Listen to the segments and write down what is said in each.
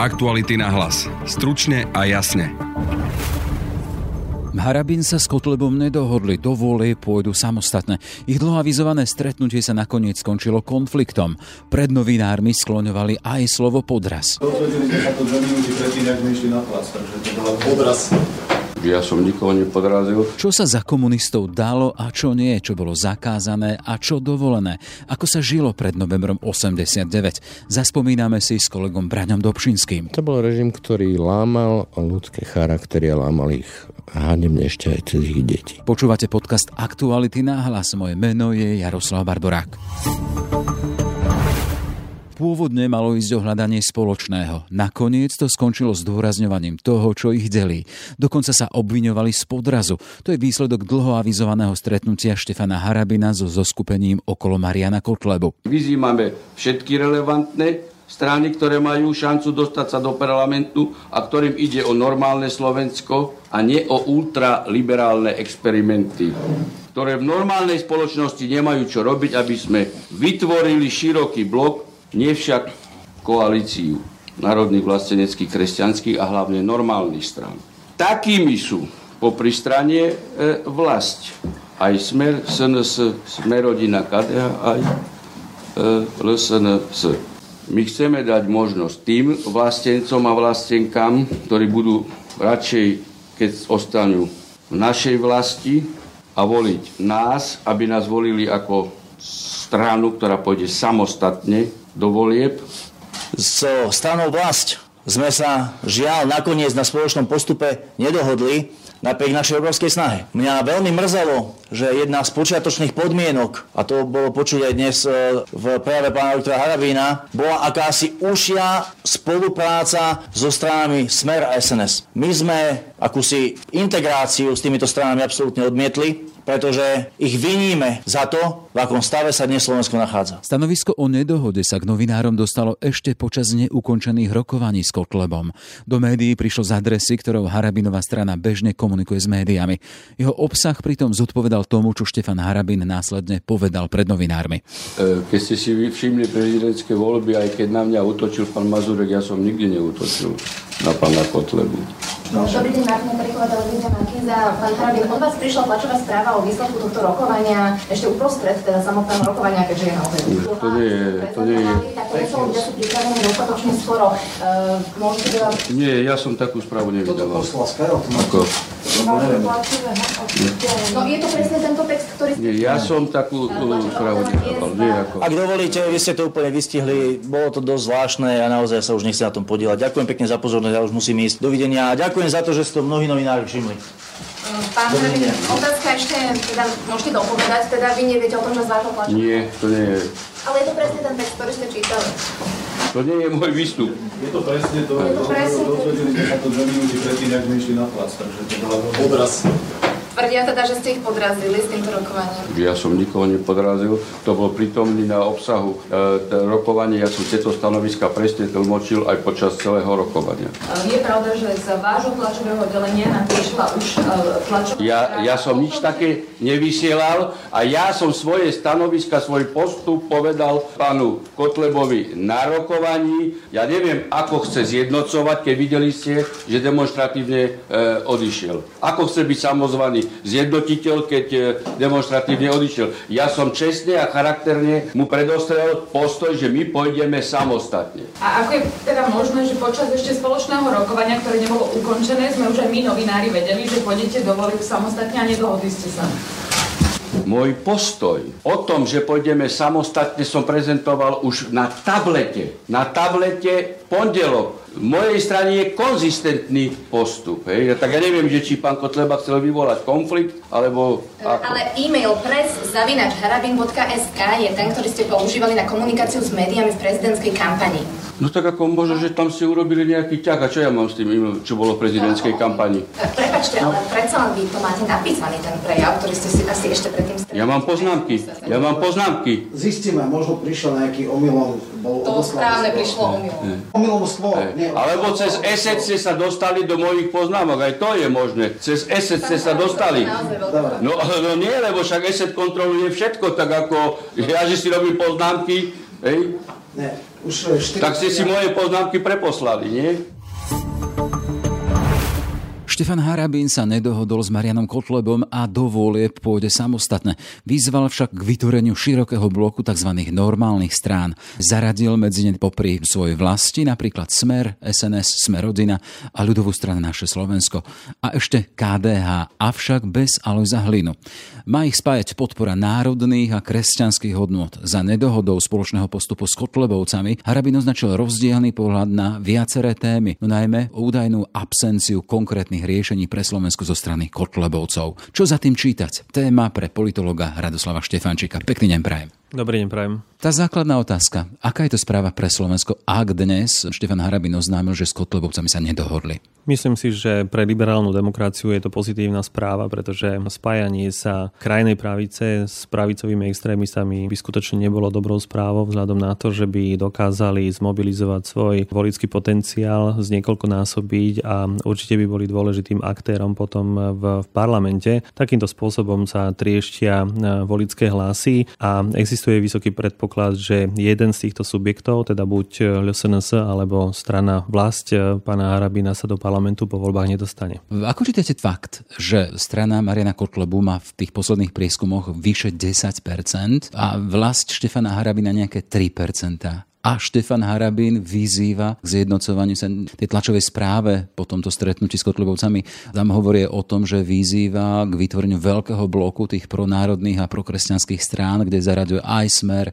Aktuality na hlas. Stručne a jasne. Harabin sa s Kotlebom nedohodli, do vôle pôjdu samostatne. Ich dlhoavizované stretnutie sa nakoniec skončilo konfliktom. Pred novinármi skloňovali aj slovo podraz. Dozvedeli sme sa to dve minúty predtým, ak sme išli na plac, takže to bola podraz. Ja som nikoho nepodrazil. Čo sa za komunistov dalo a čo nie, čo bolo zakázané a čo dovolené. Ako sa žilo pred novembrom 89. Zaspomíname si s kolegom Braňom Dobšinským. To bol režim, ktorý lámal ľudské charaktery a lámal ich hanebne ešte aj cez ich deti. Počúvate podcast Aktuality na hlas. Moje meno je Jaroslav Barborák. Pôvodne malo ísť o hľadanie spoločného. Nakoniec to skončilo s dôrazňovaním toho, čo ich delí. Dokonca sa obviňovali z podrazu. To je výsledok dlho avizovaného stretnutia Štefana Harabina so zoskupením okolo Mariana Kotlebu. Vyzývame všetky relevantné strany, ktoré majú šancu dostať sa do parlamentu a ktorým ide o normálne Slovensko a nie o ultraliberálne experimenty ktoré v normálnej spoločnosti nemajú čo robiť, aby sme vytvorili široký blok nie však koalíciu národných vlasteneckých, kresťanských a hlavne normálnych strán. Takými sú popri strane e, vlast. Aj Smer, SNS, Smerodina KDH, aj e, LSNS. My chceme dať možnosť tým vlastencom a vlastenkám, ktorí budú radšej, keď ostanú v našej vlasti a voliť nás, aby nás volili ako stranu, ktorá pôjde samostatne do volieb. So stranou vlast sme sa žiaľ nakoniec na spoločnom postupe nedohodli napriek našej obrovskej snahe. Mňa veľmi mrzelo, že jedna z počiatočných podmienok, a to bolo počuť aj dnes e, v prejave pána doktora Harabína, bola akási ušia spolupráca so stranami Smer a SNS. My sme akúsi integráciu s týmito stranami absolútne odmietli pretože ich viníme za to, v akom stave sa dnes Slovensko nachádza. Stanovisko o nedohode sa k novinárom dostalo ešte počas neukončených rokovaní s Kotlebom. Do médií prišlo z adresy, ktorou Harabinová strana bežne komunikuje s médiami. Jeho obsah pritom zodpovedal tomu, čo Štefan Harabin následne povedal pred novinármi. E, keď ste si všimli prezidentské voľby, aj keď na mňa utočil pán Mazurek, ja som nikdy neutočil na pána Kotlebu. Dobrý deň, Martina Periková, televízia Markíza. Pán Harabin, od vás prišla tlačová správa o výsledku tohto rokovania, ešte uprostred teda samotného rokovania, keďže je naozaj To nie je, to nie je. Tak ľudia sú pripravení dostatočne skoro. Môžete teda... Nie, ja som takú správu nevydával. Toto poslal Sfero, Ako? No je to presne tento text, ktorý... Nie, ja som takú správu nevydával. Nie ako. Ak dovolíte, vy ste to úplne vystihli, bolo to dosť zvláštne a naozaj sa už nechce na tom podielať. Ďakujem pekne za pozornosť, ja už musím ísť. Dovidenia a ďakujem za to, že ste to mnohí novinári všimli. Pán Hrvin, otázka ešte, teda môžete dopovedať, teda vy neviete o tom, že z vášho. Nie, to nie je. Ale je to presne ten text, ktorý ste čítali. To nie je môj výstup. Je to presne to, Je to presne to. dozvedeli sme sa to dve minúty predtým, ak sme išli na plac, takže to bola podraz. Tvrdia teda, že ste ich podrazili s týmto rokovaním. Ja som nikoho nepodrazil. To bol prítomný na obsahu e, rokovania. Ja som tieto stanoviska presne tlmočil aj počas celého rokovania. Je pravda, že z vášho tlačového oddelenia nám prišla už e, tlačová Ja, ja som nič také nevysielal a ja som svoje stanoviska, svoj postup povedal pánu Kotlebovi na rokovaní. Ja neviem, ako chce zjednocovať, keď videli ste, že demonstratívne e, odišiel. Ako chce byť samozvaný zjednotiteľ, keď e, demonstratívne odišiel. Ja som čestne a charakterne mu predostrel postoj, že my pôjdeme samostatne. A ako je teda možné, že počas ešte spoločného rokovania, ktoré nebolo ukončené, sme už aj my novinári vedeli, že pôjdete do volieb samostatne a nedohodli ste sa? Môj postoj o tom, že pôjdeme samostatne, som prezentoval už na tablete. Na tablete pondelok. V mojej strane je konzistentný postup. Hej? Tak ja neviem, že či pán Kotleba chcel vyvolať konflikt, alebo... Ako. Ale e-mail press.harabin.sk je ten, ktorý ste používali na komunikáciu s médiami v prezidentskej kampani. No tak ako možno, že tam ste urobili nejaký ťah. A čo ja mám s tým, čo bolo v prezidentskej kampani? E, Prepačte, ale predsa len vy to máte napísaný ten prejav, ktorý ste si asi ešte predtým... Ja mám poznámky. Ja mám poznámky. Zistíme, možno prišiel nejaký omylom, bol To správne prišlo omylom. Omylom skôr. Nie, Alebo cez ESET ste sa dostali do mojich poznámok, aj to je možné. Cez ESET ste sa dostali. No, no nie, lebo však ESET kontroluje všetko, tak ako ja, že si robím poznámky, hej, nie. Už 4 Tak ste si moje poznámky preposlali, nie? Štefan Harabín sa nedohodol s Marianom Kotlebom a do volieb pôjde samostatne. Vyzval však k vytvoreniu širokého bloku tzv. normálnych strán. Zaradil medzi ne popri svojej vlasti napríklad Smer, SNS, Smerodina a ľudovú stranu Naše Slovensko. A ešte KDH, avšak bez Alojza Hlinu. Má ich spájať podpora národných a kresťanských hodnot. Za nedohodou spoločného postupu s Kotlebovcami Harabín označil rozdielný pohľad na viaceré témy, no najmä údajnú absenciu konkrétnych riešení pre Slovensko zo strany Kotlebovcov. Čo za tým čítať? Téma pre politologa Radoslava Štefančíka. Pekný deň prajem. Dobrý deň, prajem. Tá základná otázka. Aká je to správa pre Slovensko, ak dnes Štefan Harabin oznámil, že s Kotlebovcami sa nedohodli? Myslím si, že pre liberálnu demokraciu je to pozitívna správa, pretože spájanie sa krajnej pravice s pravicovými extrémistami by skutočne nebolo dobrou správou vzhľadom na to, že by dokázali zmobilizovať svoj volický potenciál, z niekoľko násobiť a určite by boli dôležitým aktérom potom v, v parlamente. Takýmto spôsobom sa trieštia volické hlasy a existuje existuje vysoký predpoklad, že jeden z týchto subjektov, teda buď LSNS alebo strana vlast pána Harabina sa do parlamentu po voľbách nedostane. Ako čítate fakt, že strana Mariana Kotlebu má v tých posledných prieskumoch vyše 10% a vlast Štefana Harabina nejaké 3%? A Štefan Harabín vyzýva k zjednocovaniu sa tej tlačovej správe po tomto stretnutí s Kotlebovcami. Tam hovorí o tom, že vyzýva k vytvoreniu veľkého bloku tých pronárodných a prokresťanských strán, kde zaraďuje aj Smer,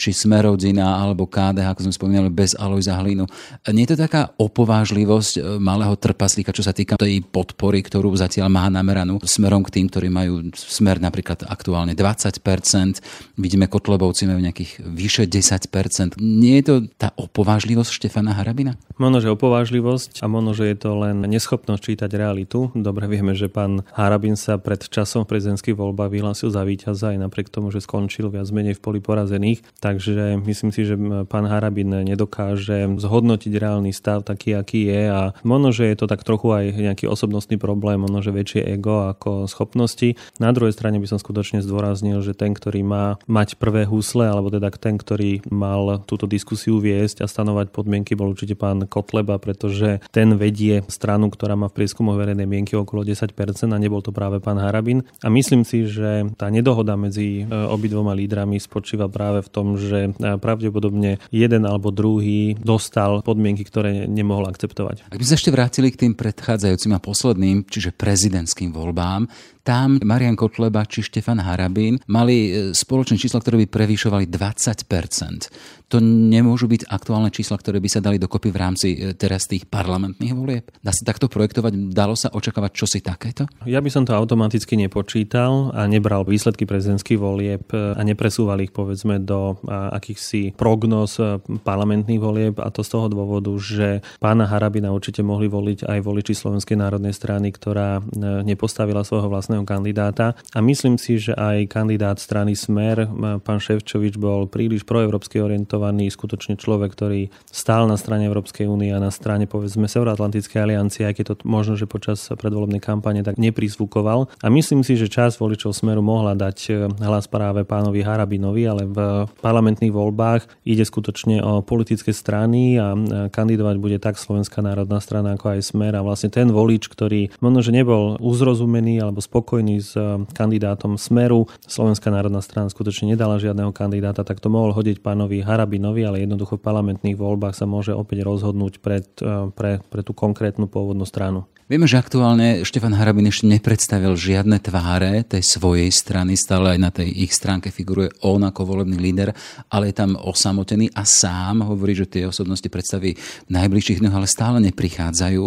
či Smerodina alebo KDH, ako sme spomínali, bez Alojza Hlinu. Nie je to taká opovážlivosť e, malého trpaslíka, čo sa týka tej podpory, ktorú zatiaľ má nameranú smerom k tým, ktorí majú smer napríklad aktuálne 20%. Vidíme, Kotlebovci majú nejakých vyše 10% nie je to tá opovážlivosť Štefana Harabina? Možno, že opovážlivosť a možno, že je to len neschopnosť čítať realitu. Dobre vieme, že pán Harabin sa pred časom v prezidentských voľbách vyhlásil za víťaza aj napriek tomu, že skončil viac menej v poli porazených. Takže myslím si, že pán Harabin nedokáže zhodnotiť reálny stav taký, aký je a možno, že je to tak trochu aj nejaký osobnostný problém, možno, že väčšie ego ako schopnosti. Na druhej strane by som skutočne zdôraznil, že ten, ktorý má mať prvé husle, alebo teda ten, ktorý mal túto diskusiu viesť a stanovať podmienky bol určite pán Kotleba, pretože ten vedie stranu, ktorá má v prieskumoch verejnej mienky okolo 10% a nebol to práve pán Harabin. A myslím si, že tá nedohoda medzi e, obidvoma lídrami spočíva práve v tom, že e, pravdepodobne jeden alebo druhý dostal podmienky, ktoré nemohol akceptovať. Ak by sa ešte vrátili k tým predchádzajúcim a posledným, čiže prezidentským voľbám, tam Marian Kotleba či Štefan Harabín mali e, spoločné čísla, ktoré by prevýšovali 20%. To nemôžu byť aktuálne čísla, ktoré by sa dali dokopy v rámci e, teraz tých parlamentných volieb? Dá sa takto projektovať? Dalo sa očakávať čosi takéto? Ja by som to automaticky nepočítal a nebral výsledky prezidentských volieb e, a nepresúval ich povedzme do akýchsi prognóz parlamentných volieb a to z toho dôvodu, že pána Harabina určite mohli voliť aj voliči Slovenskej národnej strany, ktorá nepostavila svojho vlastného vlastného kandidáta. A myslím si, že aj kandidát strany Smer, pán Ševčovič, bol príliš proeurópsky orientovaný, skutočne človek, ktorý stál na strane Európskej únie a na strane povedzme Severoatlantickej aliancie, aj keď to možno, že počas predvolebnej kampane tak neprizvukoval. A myslím si, že čas voličov Smeru mohla dať e, hlas práve pánovi Harabinovi, ale v parlamentných voľbách ide skutočne o politické strany a kandidovať bude tak Slovenská národná strana ako aj Smer a vlastne ten volič, ktorý možno, že nebol uzrozumený alebo spokojný spokojní s eh, kandidátom Smeru. Slovenská národná strana skutočne nedala žiadneho kandidáta, tak to mohol hodiť pánovi Harabinovi, ale jednoducho v parlamentných voľbách sa môže opäť rozhodnúť pred, eh, pre, pre tú konkrétnu pôvodnú stranu. Vieme, že aktuálne Štefan Harabin ešte nepredstavil žiadne tváre tej svojej strany, stále aj na tej ich stránke figuruje on ako volebný líder, ale je tam osamotený a sám hovorí, že tie osobnosti predstaví najbližších dňoch, ale stále neprichádzajú.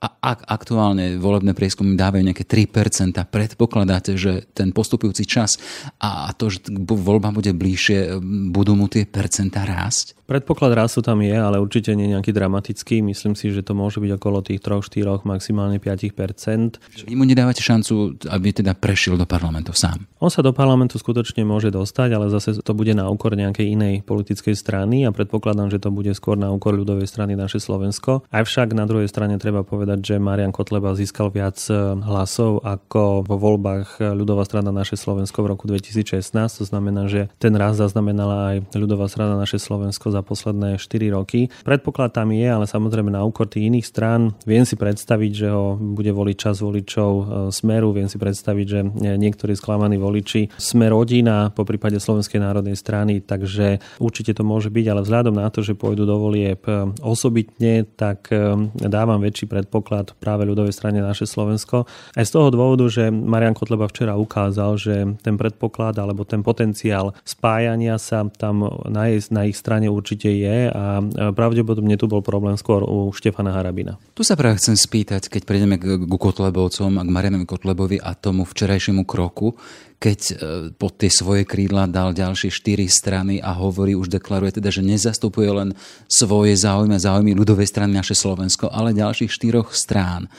A ak aktuálne volebné prieskumy dávajú nejaké 3%, predpokladáte, že ten postupujúci čas a to, že voľba bude bližšie, budú mu tie percentá rásť? Predpoklad rastu tam je, ale určite nie nejaký dramatický. Myslím si, že to môže byť okolo tých 3-4, maximálne maximálne 5%. Vy mu nedávate šancu, aby teda prešiel do parlamentu sám? On sa do parlamentu skutočne môže dostať, ale zase to bude na úkor nejakej inej politickej strany a predpokladám, že to bude skôr na úkor ľudovej strany naše Slovensko. Avšak na druhej strane treba povedať, že Marian Kotleba získal viac e, hlasov ako vo voľbách ľudová strana naše Slovensko v roku 2016. To znamená, že ten raz zaznamenala aj ľudová strana naše Slovensko za posledné 4 roky. Predpoklad tam je, ale samozrejme na úkor tých iných strán. Viem si predstaviť, že ho bude voliť čas voličov e, Smeru. Viem si predstaviť, že niektorí sklamaní voliči Smer rodina, po prípade Slovenskej národnej strany, takže určite to môže byť, ale vzhľadom na to, že pôjdu do volieb e, osobitne, tak e, dávam väčší predpoklad práve ľudovej strane naše Slovensko. Aj z toho dôvodu, že Marian Kotleba včera ukázal, že ten predpoklad alebo ten potenciál spájania sa tam na, jej, na ich strane určite je a pravdepodobne tu bol problém skôr u Štefana Harabina. Tu sa práve chcem spýtať, keď prejdeme k, k Kotlebovcom a k Marianovi Kotlebovi a tomu včerajšiemu kroku, keď e, pod tie svoje krídla dal ďalšie štyri strany a hovorí, už deklaruje teda, že nezastupuje len svoje záujmy a záujmy ľudovej strany naše Slovensko, ale ďalších štyroch strán.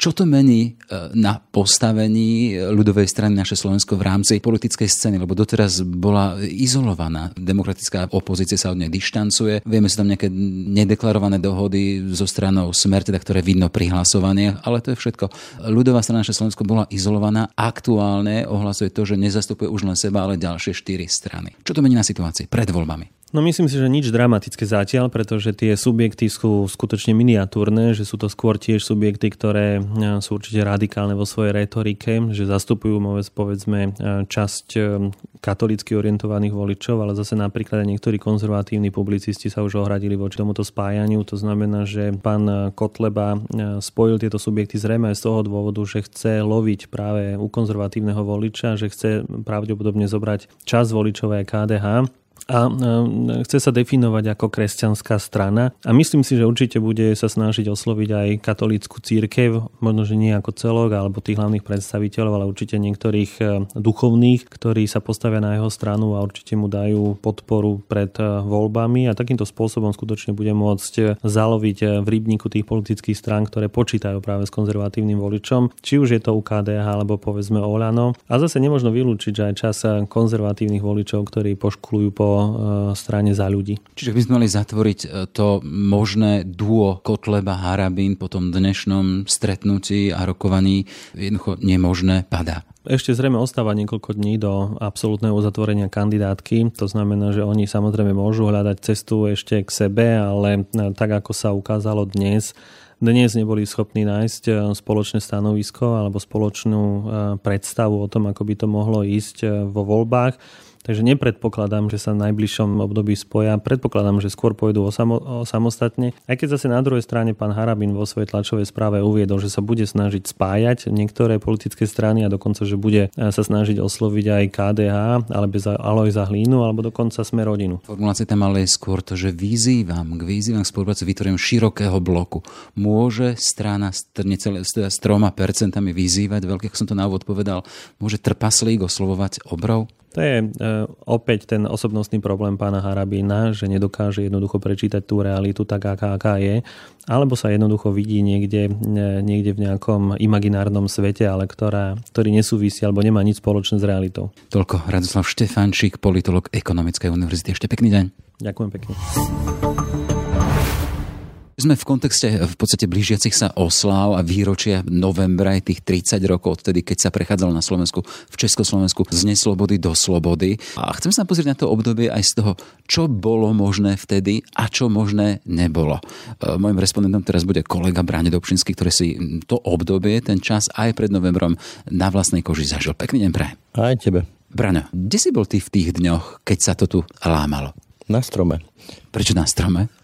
Čo to mení e, na postavení ľudovej strany naše Slovensko v rámci politickej scény? Lebo doteraz bola izolovaná. Demokratická opozícia sa od nej dištancuje. Vieme, sú tam nejaké nedeklarované dohody zo stranou Smer, teda, ktoré vidno pri hlasovaniach, ale to je všetko. Ľudová strana naše Slovensko bola izolovaná. Aktuálne ohlasuje to, že nezastupuje už len seba, ale ďalšie štyri strany. Čo to mení na situácii pred voľbami? No myslím si, že nič dramatické zatiaľ, pretože tie subjekty sú skutočne miniatúrne, že sú to skôr tiež subjekty, ktoré e, sú určite radikálne vo svojej retorike, že zastupujú povedzme e, časť e, katolicky orientovaných voličov, ale zase napríklad aj niektorí konzervatívni publicisti sa už ohradili voči tomuto spájaniu. To znamená, že pán Kotleba spojil tieto subjekty zrejme aj z toho dôvodu, že chce loviť práve u konzervatívneho voliča, že chce pravdepodobne zobrať čas voličové KDH a chce sa definovať ako kresťanská strana a myslím si, že určite bude sa snažiť osloviť aj katolícku církev, možno, že nie ako celok alebo tých hlavných predstaviteľov, ale určite niektorých e, duchovných, ktorí sa postavia na jeho stranu a určite mu dajú podporu pred e, voľbami a takýmto spôsobom skutočne bude môcť e, zaloviť v rybníku tých politických strán, ktoré počítajú práve s konzervatívnym voličom, či už je to UKDH alebo povedzme Olano. A zase nemôžno vylúčiť, že aj čas konzervatívnych voličov, ktorí poškulujú po strane za ľudí. Čiže by sme mali zatvoriť e, to možné duo Kotleba Harabín po tom dnešnom stretnutí a rokovaní jednoducho nemožné padá. Ešte zrejme ostáva niekoľko dní do absolútneho uzatvorenia kandidátky. To znamená, že oni samozrejme môžu hľadať cestu ešte k sebe, ale e, tak ako sa ukázalo dnes, dnes neboli schopní nájsť spoločné stanovisko alebo spoločnú predstavu o tom, ako by to mohlo ísť vo voľbách. Takže nepredpokladám, že sa v najbližšom období spoja. Predpokladám, že skôr pôjdu o, samo, o samostatne. Aj keď zase na druhej strane pán Harabin vo svojej tlačovej správe uviedol, že sa bude snažiť spájať niektoré politické strany a dokonca, že bude sa snažiť osloviť aj KDH, alebo za Alojza Hlínu, alebo dokonca sme rodinu. Formulácia tam ale je skôr to, že vyzývam k vyzývam k spolupráci vytvorím širokého bloku. Môže strana necelé, s troma percentami vyzývať, veľký, ako som to na úvod povedal, môže trpaslík oslovovať obrov? To je e, opäť ten osobnostný problém pána Harabína, že nedokáže jednoducho prečítať tú realitu tak, aká, aká je, alebo sa jednoducho vidí niekde, e, niekde v nejakom imaginárnom svete, ale ktorá, ktorý nesúvisí alebo nemá nič spoločné s realitou. Toľko Radoslav Štefančík, politolog Ekonomickej univerzity. Ešte pekný deň. Ďakujem pekne. Sme v kontexte v podstate blížiacich sa osláv a výročia novembra tých 30 rokov odtedy, keď sa prechádzalo na Slovensku, v Československu z neslobody do slobody. A chcem sa pozrieť na to obdobie aj z toho, čo bolo možné vtedy a čo možné nebolo. E, Mojím respondentom teraz bude kolega Bráne Dobšinský, ktorý si to obdobie, ten čas aj pred novembrom na vlastnej koži zažil. Pekný deň pre. Aj tebe. Braňo, kde si bol ty v tých dňoch, keď sa to tu lámalo? Na strome. Prečo na strome?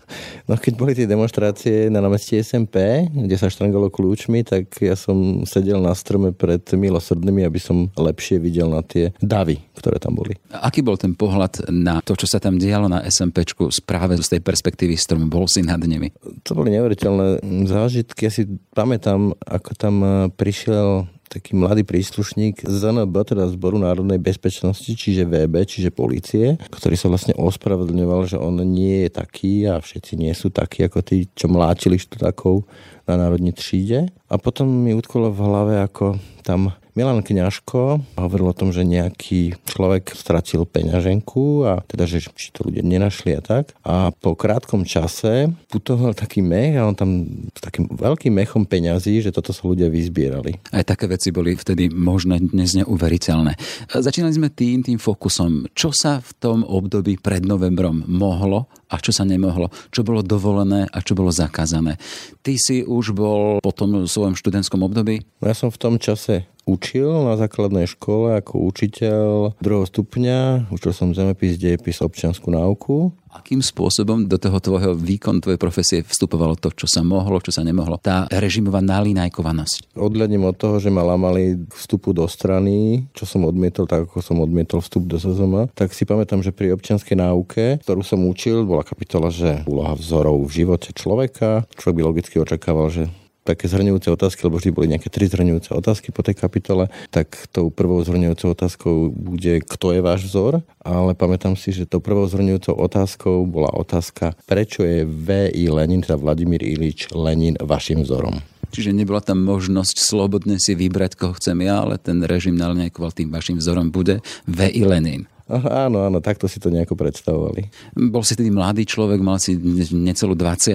No keď boli tie demonstrácie na námestí SMP, kde sa štrangalo kľúčmi, tak ja som sedel na strome pred milosrdnými, aby som lepšie videl na tie davy, ktoré tam boli. A aký bol ten pohľad na to, čo sa tam dialo na SMPčku práve z tej perspektívy stromu? Bol si nad nimi? To boli neuveriteľné zážitky. Ja si pamätám, ako tam prišiel taký mladý príslušník ZNB, teda Zboru národnej bezpečnosti, čiže VB, čiže policie, ktorý sa vlastne ospravedlňoval, že on nie je taký a všetci nie sú takí ako tí, čo mláčili študákov na národní tříde. A potom mi utkolo v hlave, ako tam Milan Kňažko hovoril o tom, že nejaký človek stratil peňaženku a teda, že či to ľudia nenašli a tak. A po krátkom čase putoval taký mech a on tam s takým veľkým mechom peňazí, že toto sa ľudia vyzbierali. Aj také veci boli vtedy možné, dnes neuveriteľné. Začínali sme tým, tým fokusom. Čo sa v tom období pred novembrom mohlo a čo sa nemohlo, čo bolo dovolené a čo bolo zakázané. Ty si už bol po tom svojom študentskom období? Ja som v tom čase učil na základnej škole ako učiteľ druhého stupňa. Učil som zemepis, dejepis, občianskú náuku. Akým spôsobom do toho tvojho výkon, tvojej profesie vstupovalo to, čo sa mohlo, čo sa nemohlo? Tá režimová nalínajkovanosť. Odhľadnem od toho, že ma lamali vstupu do strany, čo som odmietol, tak ako som odmietol vstup do SZM, tak si pamätám, že pri občianskej náuke, ktorú som učil, bola kapitola, že úloha vzorov v živote človeka. Človek by logicky očakával, že také zhrňujúce otázky, lebo vždy boli nejaké tri zhrňujúce otázky po tej kapitole, tak tou prvou zhrňujúcou otázkou bude, kto je váš vzor, ale pamätám si, že tou prvou zhrňujúcou otázkou bola otázka, prečo je V.I. Lenin, teda Vladimír Ilič Lenin vašim vzorom. Čiže nebola tam možnosť slobodne si vybrať, koho chcem ja, ale ten režim nalňajkoval tým vašim vzorom bude V.I. Lenin. Áno, áno, takto si to nejako predstavovali. Bol si tedy mladý človek, mal si necelú 20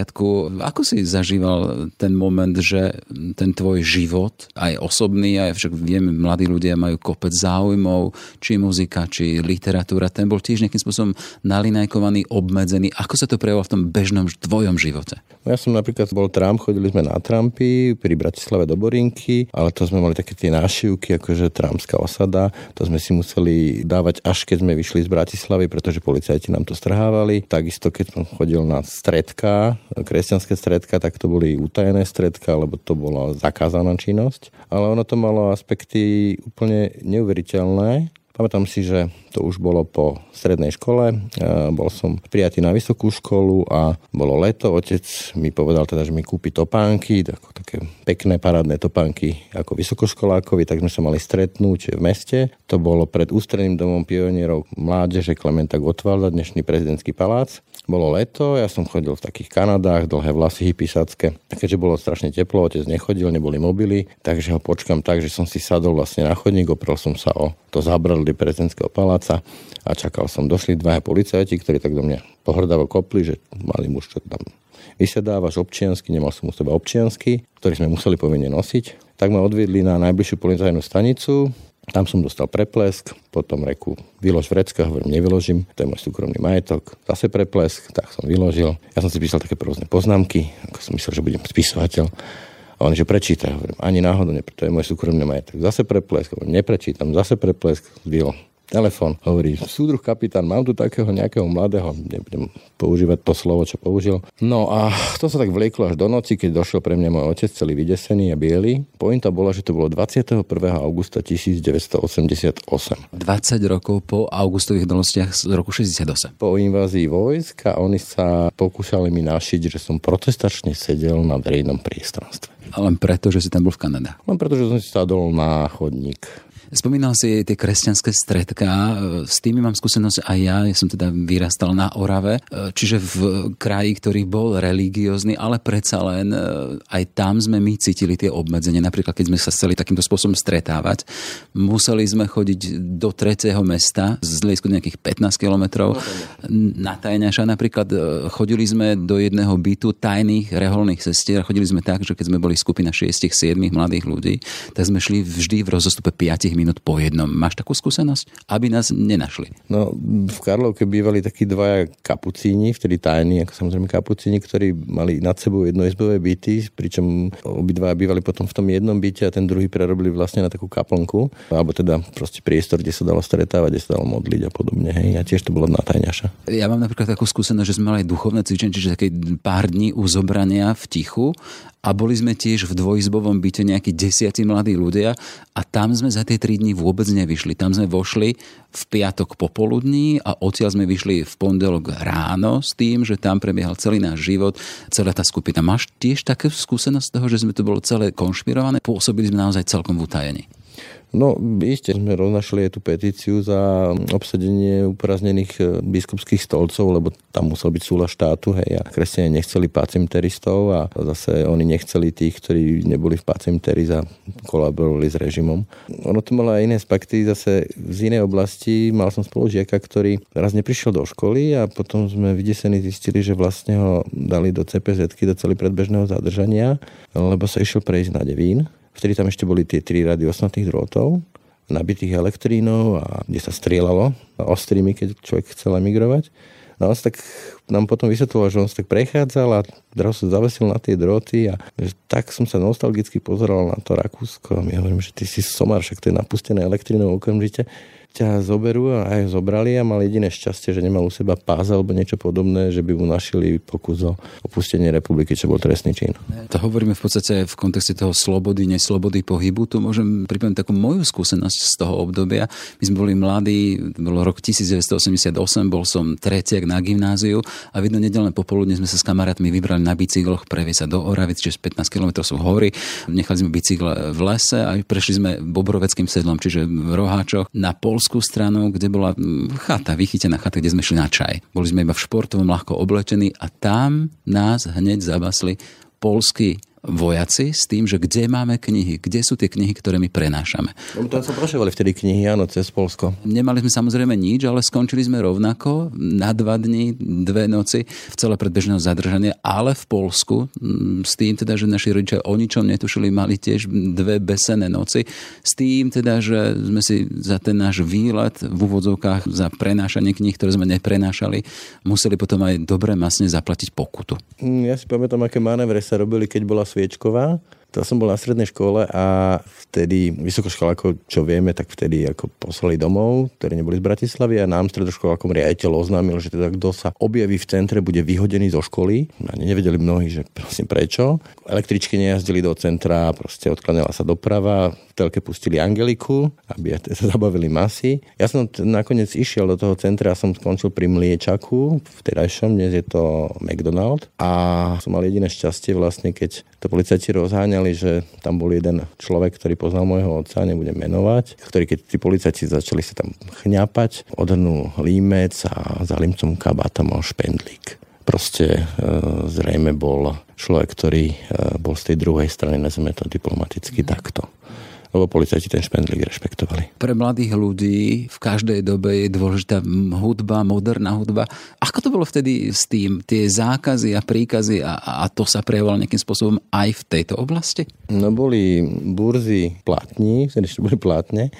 Ako si zažíval ten moment, že ten tvoj život, aj osobný, aj však vieme, mladí ľudia majú kopec záujmov, či muzika, či literatúra, ten bol tiež nejakým spôsobom nalinajkovaný, obmedzený. Ako sa to prejavilo v tom bežnom tvojom živote? Ja som napríklad bol tram, chodili sme na trampy pri Bratislave do Borinky, ale to sme mali také tie nášivky, akože tramská osada, to sme si museli dávať až keď sme vyšli z Bratislavy, pretože policajti nám to strhávali. Takisto, keď som chodil na stredka, kresťanské stredka, tak to boli utajené stredka, lebo to bola zakázaná činnosť. Ale ono to malo aspekty úplne neuveriteľné. Pamätám si, že to už bolo po strednej škole. Bol som prijatý na vysokú školu a bolo leto. Otec mi povedal teda, že mi kúpi topánky, ako také pekné parádne topánky ako vysokoškolákovi, tak sme sa mali stretnúť v meste. To bolo pred ústredným domom pionierov mládeže Klementa Gotwalda, dnešný prezidentský palác. Bolo leto, ja som chodil v takých Kanadách, dlhé vlasy hypisácké. Keďže bolo strašne teplo, otec nechodil, neboli mobily, takže ho počkam tak, že som si sadol vlastne na chodník, oprel som sa o to zabradli prezidentského paláca a čakal som. Došli dvaja policajti, ktorí tak do mňa pohrdavo kopli, že mali muž, čo tam vysedávaš občiansky, nemal som u seba občiansky, ktorý sme museli povinne nosiť. Tak ma odviedli na najbližšiu policajnú stanicu, tam som dostal preplesk, potom reku vylož vrecka, hovorím, nevyložím, to je môj súkromný majetok, zase preplesk, tak som vyložil. Ja som si písal také rôzne poznámky, ako som myslel, že budem spisovateľ. A on, že prečíta, hovorím, ani náhodou, to je môj súkromný majetok. Zase preplesk, hovorím, neprečítam, zase preplesk, vylo telefón, hovorí, súdruh kapitán, mám tu takého nejakého mladého, nebudem používať to slovo, čo použil. No a to sa tak vlieklo až do noci, keď došiel pre mňa môj otec celý vydesený a biely. Pointa bola, že to bolo 21. augusta 1988. 20 rokov po augustových udalostiach z roku 68. Po invázii vojsk a oni sa pokúšali mi našiť, že som protestačne sedel na verejnom priestranstve. Len preto, že si tam bol v Kanade. Len preto, že som si sadol na chodník Spomínal si tie kresťanské stredká, s tými mám skúsenosť aj ja, ja som teda vyrastal na Orave, čiže v kraji, ktorý bol religiózny, ale predsa len e, aj tam sme my cítili tie obmedzenia. Napríklad, keď sme sa chceli takýmto spôsobom stretávať, museli sme chodiť do tretieho mesta z hľadisku nejakých 15 kilometrov na Tajňaša napríklad. E, chodili sme do jedného bytu tajných reholných sestier a chodili sme tak, že keď sme boli skupina 6-7 mladých ľudí, tak sme šli vždy v rozostupe 5 minút po jednom. Máš takú skúsenosť? Aby nás nenašli. No, v Karlovke bývali takí dvaja kapucíni, vtedy tajní, ako samozrejme kapucíni, ktorí mali nad sebou jednoizbové byty, pričom obidva bývali potom v tom jednom byte a ten druhý prerobili vlastne na takú kaplnku, alebo teda proste priestor, kde sa dalo stretávať, kde sa dalo modliť a podobne. Hej. A tiež to bolo na tajňaša. Ja mám napríklad takú skúsenosť, že sme mali duchovné cvičenie, čiže také pár dní uzobrania v tichu a boli sme tiež v dvojizbovom byte nejakí desiatí mladí ľudia a tam sme za tie tri dní vôbec nevyšli. Tam sme vošli v piatok popoludní a odtiaľ sme vyšli v pondelok ráno s tým, že tam prebiehal celý náš život, celá tá skupina. Máš tiež také skúsenosť z toho, že sme to bolo celé konšpirované? Pôsobili sme naozaj celkom v utajení. No, iste sme roznašli aj tú petíciu za obsadenie upraznených e, biskupských stolcov, lebo tam musel byť súla štátu, hej, a kresťania nechceli pacimteristov a zase oni nechceli tých, ktorí neboli v pacimteri a kolaborovali s režimom. Ono to malo aj iné aspekty, zase z inej oblasti. Mal som spolužiaka, ktorý raz neprišiel do školy a potom sme vydesení zistili, že vlastne ho dali do CPZ, do celý predbežného zadržania, lebo sa išiel prejsť na Devín Vtedy tam ešte boli tie tri rady osnatých drôtov, nabitých elektrínov a kde sa strieľalo ostrými, keď človek chcel emigrovať. No on tak nám potom vysvetloval, že on sa tak prechádzal a zrazu sa zavesil na tie droty a že tak som sa nostalgicky pozeral na to Rakúsko a my hovorím, že ty si somar, však to je napustené elektrinou okamžite ťa zoberú a aj zobrali a mal jediné šťastie, že nemal u seba pás alebo niečo podobné, že by mu našili pokus o opustenie republiky, čo bol trestný čin. To hovoríme v podstate v kontexte toho slobody, neslobody pohybu. Tu môžem pripomenúť takú moju skúsenosť z toho obdobia. My sme boli mladí, bol rok 1988, bol som tretiak na gymnáziu a v jedno nedelné popoludne sme sa s kamarátmi vybrali na bicykloch previesť sa do Oravic, čiže 15 km sú hory. Nechali sme bicykle v lese a prešli sme Bobroveckým sedlom, čiže v Roháčoch na pol polskú stranu, kde bola chata, vychytená chata, kde sme šli na čaj. Boli sme iba v športovom, ľahko oblečení a tam nás hneď zabasli polskí vojaci s tým, že kde máme knihy, kde sú tie knihy, ktoré my prenášame. No, tam sa prošovali vtedy knihy, áno, cez Polsko. Nemali sme samozrejme nič, ale skončili sme rovnako na dva dni, dve noci v celé predbežného zadržania, ale v Polsku, mm, s tým teda, že naši rodičia o ničom netušili, mali tiež dve besené noci, s tým teda, že sme si za ten náš výlet v úvodzovkách za prenášanie kníh, ktoré sme neprenášali, museli potom aj dobre masne zaplatiť pokutu. Mm, ja si pamätám, aké manévre sa robili, keď bola Sviečková. To som bol na strednej škole a vtedy vysokoškolákov, čo vieme, tak vtedy ako poslali domov, ktorí neboli z Bratislavy a nám stredoškolákom riaditeľ oznámil, že teda kto sa objaví v centre, bude vyhodený zo školy. A nevedeli mnohí, že prosím prečo. Električky nejazdili do centra, proste odklanila sa doprava, v telke pustili Angeliku, aby sa zabavili masy. Ja som nakoniec išiel do toho centra a som skončil pri Mliečaku, terajšom, dnes je to McDonald a som mal jediné šťastie vlastne, keď to policajti rozháňali, že tam bol jeden človek, ktorý poznal môjho otca, nebudem menovať, ktorý keď tí policajti začali sa tam chňapať, odhrnul límec a za límcom kabáta mal špendlík. Proste e, zrejme bol človek, ktorý e, bol z tej druhej strany, nazveme to diplomaticky takto lebo policajti ten špendlík rešpektovali. Pre mladých ľudí v každej dobe je dôležitá hudba, moderná hudba. Ako to bolo vtedy s tým? Tie zákazy a príkazy a, a to sa prejavovalo nejakým spôsobom aj v tejto oblasti? No boli burzy platní, ešte boli platne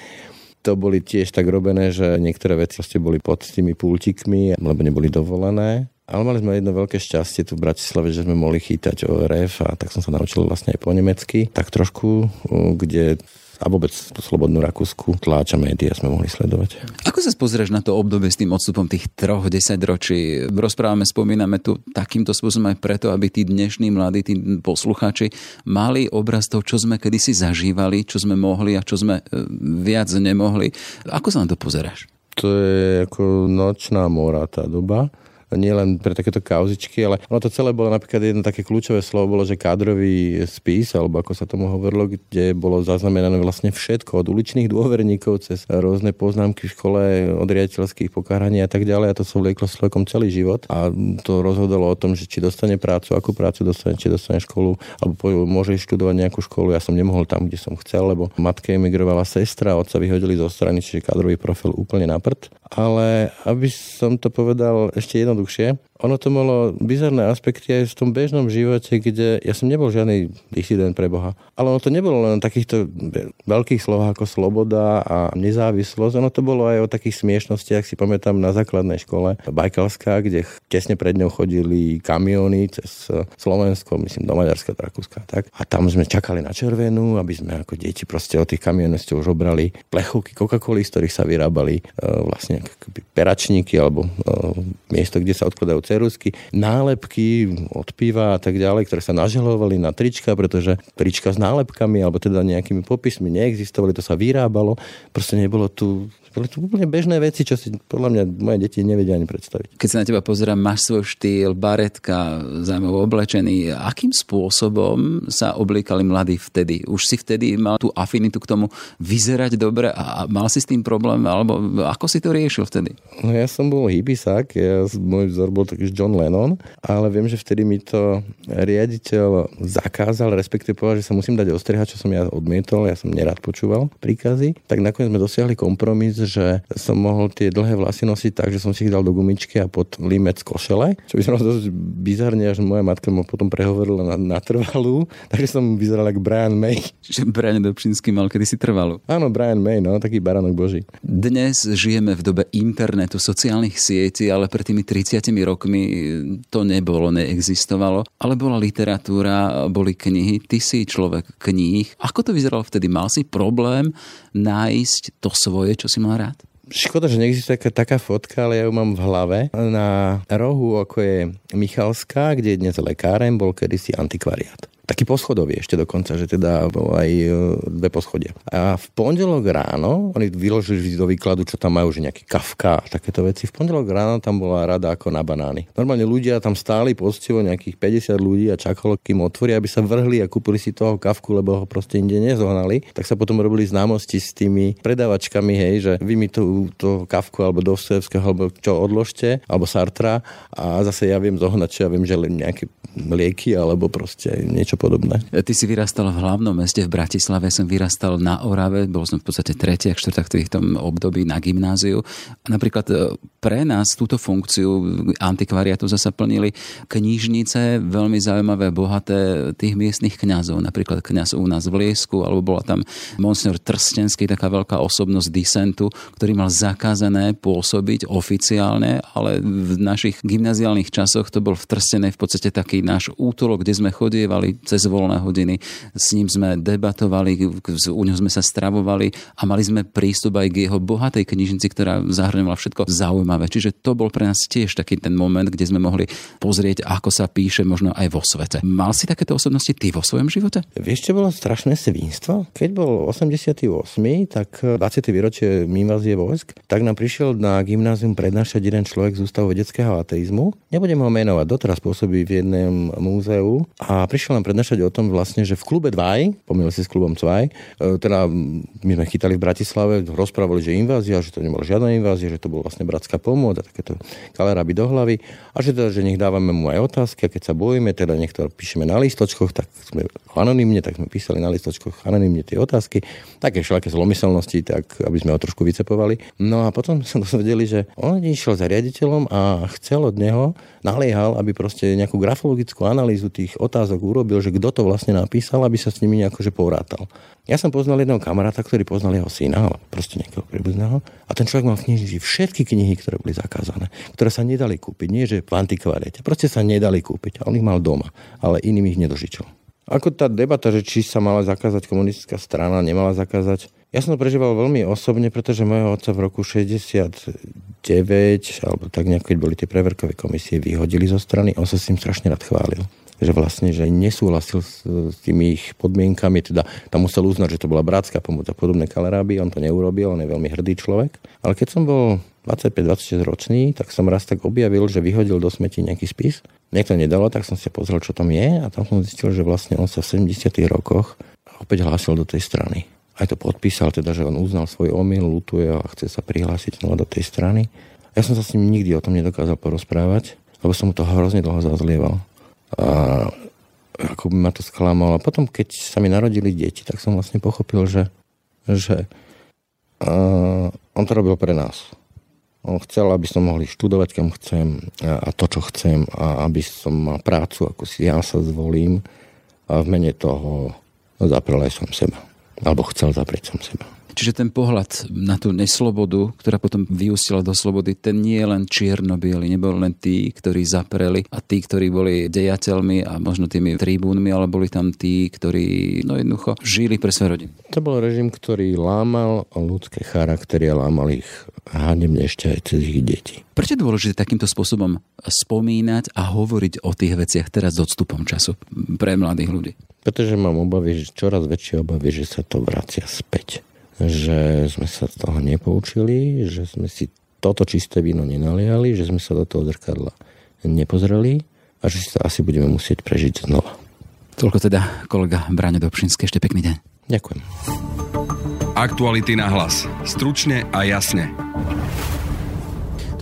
to boli tiež tak robené, že niektoré veci boli pod tými pultikmi, lebo neboli dovolené. Ale mali sme jedno veľké šťastie tu v Bratislave, že sme mohli chýtať ORF a tak som sa naučil vlastne aj po nemecky. Tak trošku, kde a vôbec tú slobodnú Rakúsku tláča médiá sme mohli sledovať. Ako sa pozrieš na to obdobie s tým odstupom tých troch, desať ročí? Rozprávame, spomíname tu takýmto spôsobom aj preto, aby tí dnešní mladí, tí poslucháči mali obraz toho, čo sme kedysi zažívali, čo sme mohli a čo sme e, viac nemohli. Ako sa na to pozeráš? To je ako nočná mora tá doba nielen pre takéto kauzičky, ale ono to celé bolo napríklad jedno také kľúčové slovo bolo, že kádrový spis, alebo ako sa tomu hovorilo, kde bolo zaznamenané vlastne všetko od uličných dôverníkov cez rôzne poznámky v škole, od riaditeľských pokáraní a tak ďalej a to sa vlieklo človekom celý život a to rozhodolo o tom, že či dostane prácu, akú prácu dostane, či dostane školu, alebo môže študovať nejakú školu. Ja som nemohol tam, kde som chcel, lebo matka emigrovala sestra, otca vyhodili zo strany, čiže kádrový profil úplne na prd. Ale aby som to povedal ešte jednoducho, jednoduchšie. Ono to malo bizarné aspekty aj v tom bežnom živote, kde ja som nebol žiadny disident pre Boha. Ale ono to nebolo len takýchto veľkých slovách ako sloboda a nezávislosť. Ono to bolo aj o takých smiešnostiach, si pamätám na základnej škole Bajkalská, kde tesne pred ňou chodili kamiony cez Slovensko, myslím do Maďarska, do Rakúska. Tak. A tam sme čakali na červenú, aby sme ako deti proste od tých kamionov už obrali plechovky Coca-Coly, z ktorých sa vyrábali uh, vlastne peračníky alebo uh, miesto, kde kde sa odkladajú cerusky, nálepky od piva a tak ďalej, ktoré sa nažalovali na trička, pretože trička s nálepkami alebo teda nejakými popismi neexistovali, to sa vyrábalo, proste nebolo tu boli to úplne bežné veci, čo si podľa mňa moje deti nevedia ani predstaviť. Keď sa na teba pozerám, máš svoj štýl, baretka, zaujímavo oblečený. Akým spôsobom sa oblíkali mladí vtedy? Už si vtedy mal tú afinitu k tomu vyzerať dobre a mal si s tým problém? Alebo ako si to riešil vtedy? No ja som bol hibisák, ja, môj vzor bol taký John Lennon, ale viem, že vtedy mi to riaditeľ zakázal, respektíve povedal, že sa musím dať ostrihať, čo som ja odmietol, ja som nerad počúval príkazy. Tak nakoniec sme dosiahli kompromis, že som mohol tie dlhé vlasy nosiť tak, že som si ich dal do gumičky a pod límec košele, čo by som dosť bizarne, až moja matka ma potom prehovorila na, na trvalú, takže som vyzeral ako Brian May. Čiže Brian Dobšinský mal kedysi trvalú. Áno, Brian May, no, taký baranok boží. Dnes žijeme v dobe internetu, sociálnych sietí, ale pred tými 30 rokmi to nebolo, neexistovalo, ale bola literatúra, boli knihy, ty si človek kníh. Ako to vyzeralo vtedy? Mal si problém nájsť to svoje, čo si mal rád? Škoda, že neexistuje taká, taká fotka, ale ja ju mám v hlave. Na rohu, ako je Michalská, kde je dnes lekáren, bol kedysi antikvariát taký poschodový ešte dokonca, že teda bol aj e, dve poschodia. A v pondelok ráno, oni vyložili do výkladu, čo tam majú, že nejaký kafka a takéto veci. V pondelok ráno tam bola rada ako na banány. Normálne ľudia tam stáli postivo nejakých 50 ľudí a čakalo, kým otvoria, aby sa vrhli a kúpili si toho kafku, lebo ho proste inde nezohnali. Tak sa potom robili známosti s tými predavačkami, hej, že vy mi to, to kafku alebo Dostojevského alebo čo odložte, alebo Sartra a zase ja viem zohnať, čo ja viem, že nejaké lieky alebo proste niečo podobné. Ty si vyrastal v hlavnom meste v Bratislave, som vyrastal na Orave, bol som v podstate tretí a štvrták v tom období na gymnáziu. Napríklad e, pre nás túto funkciu antikvariatu zasa plnili knižnice, veľmi zaujímavé, bohaté tých miestnych kňazov. Napríklad kňaz u nás v Liesku, alebo bola tam monsignor Trstenský, taká veľká osobnosť disentu, ktorý mal zakázané pôsobiť oficiálne, ale v našich gymnaziálnych časoch to bol v Trstenej v podstate taký náš útulok, kde sme chodievali cez voľné hodiny, s ním sme debatovali, u ňom sme sa stravovali a mali sme prístup aj k jeho bohatej knižnici, ktorá zahrňovala všetko zaujímavé. Čiže to bol pre nás tiež taký ten moment, kde sme mohli pozrieť, ako sa píše možno aj vo svete. Mal si takéto osobnosti ty vo svojom živote? Vieš, čo bolo strašné svinstvo? Keď bol 88, tak 20. výročie invázie vojsk, tak nám prišiel na gymnázium prednášať jeden človek z Ústavu vedeckého ateizmu. Nebudem ho menovať, doteraz pôsobí v jednej múzeu a prišiel nám prednášať o tom vlastne, že v klube 2, pomýlil si s klubom 2, e, teda my sme chytali v Bratislave, rozprávali, že invázia, že to nebola žiadna invázia, že to bola vlastne bratská pomoc a takéto kaleráby do hlavy a že, teda, že nech dávame mu aj otázky a keď sa bojíme, teda nech to píšeme na listočkoch, tak sme anonymne, tak sme písali na listočkoch anonymne tie otázky, také všelaké zlomyselnosti, tak aby sme ho trošku vycepovali. No a potom sa dozvedeli, že on išiel za riaditeľom a chcel od neho, naliehal, aby proste nejakú grafologickú analýzu tých otázok urobil, že kto to vlastne napísal, aby sa s nimi nejako povrátal. Ja som poznal jedného kamaráta, ktorý poznal jeho syna, ale proste nejakého príbuzného. A ten človek mal v knižnici všetky knihy, ktoré boli zakázané, ktoré sa nedali kúpiť. Nie, že v antikvariate. Proste sa nedali kúpiť. A on ich mal doma, ale iným ich nedožičil. Ako tá debata, že či sa mala zakázať komunistická strana, nemala zakázať, ja som to prežíval veľmi osobne, pretože môjho otca v roku 69, alebo tak nejako, keď boli tie preverkové komisie, vyhodili zo strany, on sa s tým strašne rád chválil že vlastne, že nesúhlasil s, s tými ich podmienkami, teda tam musel uznať, že to bola bratská pomoc a podobné kaleráby, on to neurobil, on je veľmi hrdý človek. Ale keď som bol 25-26 ročný, tak som raz tak objavil, že vyhodil do smeti nejaký spis. Niekto nedalo, tak som si pozrel, čo tam je a tam som zistil, že vlastne on sa v 70 rokoch opäť hlásil do tej strany aj to podpísal, teda, že on uznal svoj omyl, lutuje a chce sa prihlásiť znova do tej strany. Ja som sa s ním nikdy o tom nedokázal porozprávať, lebo som mu to hrozne dlho zazlieval. A ako by ma to sklamalo. A potom, keď sa mi narodili deti, tak som vlastne pochopil, že, že uh, on to robil pre nás. On chcel, aby som mohli študovať, kam chcem a to, čo chcem a aby som mal prácu, ako si ja sa zvolím a v mene toho zaprel aj som seba alebo chcel zaprieť som seba. Čiže ten pohľad na tú neslobodu, ktorá potom vyústila do slobody, ten nie je len čierno-biely, nebol len tí, ktorí zapreli a tí, ktorí boli dejateľmi a možno tými tribúnmi, ale boli tam tí, ktorí no jednoducho žili pre svoje rodiny. To bol režim, ktorý lámal ľudské charaktery a lámal ich hádemne ešte aj cez ich deti. Prečo je dôležité takýmto spôsobom spomínať a hovoriť o tých veciach teraz s odstupom času pre mladých ľudí? Pretože mám obavy, že čoraz väčšie obavy, že sa to vracia späť že sme sa z toho nepoučili, že sme si toto čisté víno nenaliali, že sme sa do toho zrkadla nepozreli a že si to asi budeme musieť prežiť znova. Toľko teda kolega Braňo Dobšinský. Ešte pekný deň. Ďakujem. Aktuality na hlas. Stručne a jasne.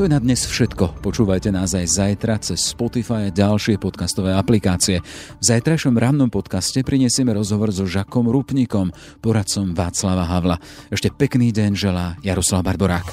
To je na dnes všetko. Počúvajte nás aj zajtra cez Spotify a ďalšie podcastové aplikácie. V zajtrajšom rannom podcaste prinesieme rozhovor so Žakom Rupnikom, poradcom Václava Havla. Ešte pekný deň želá Jaroslav Barborák.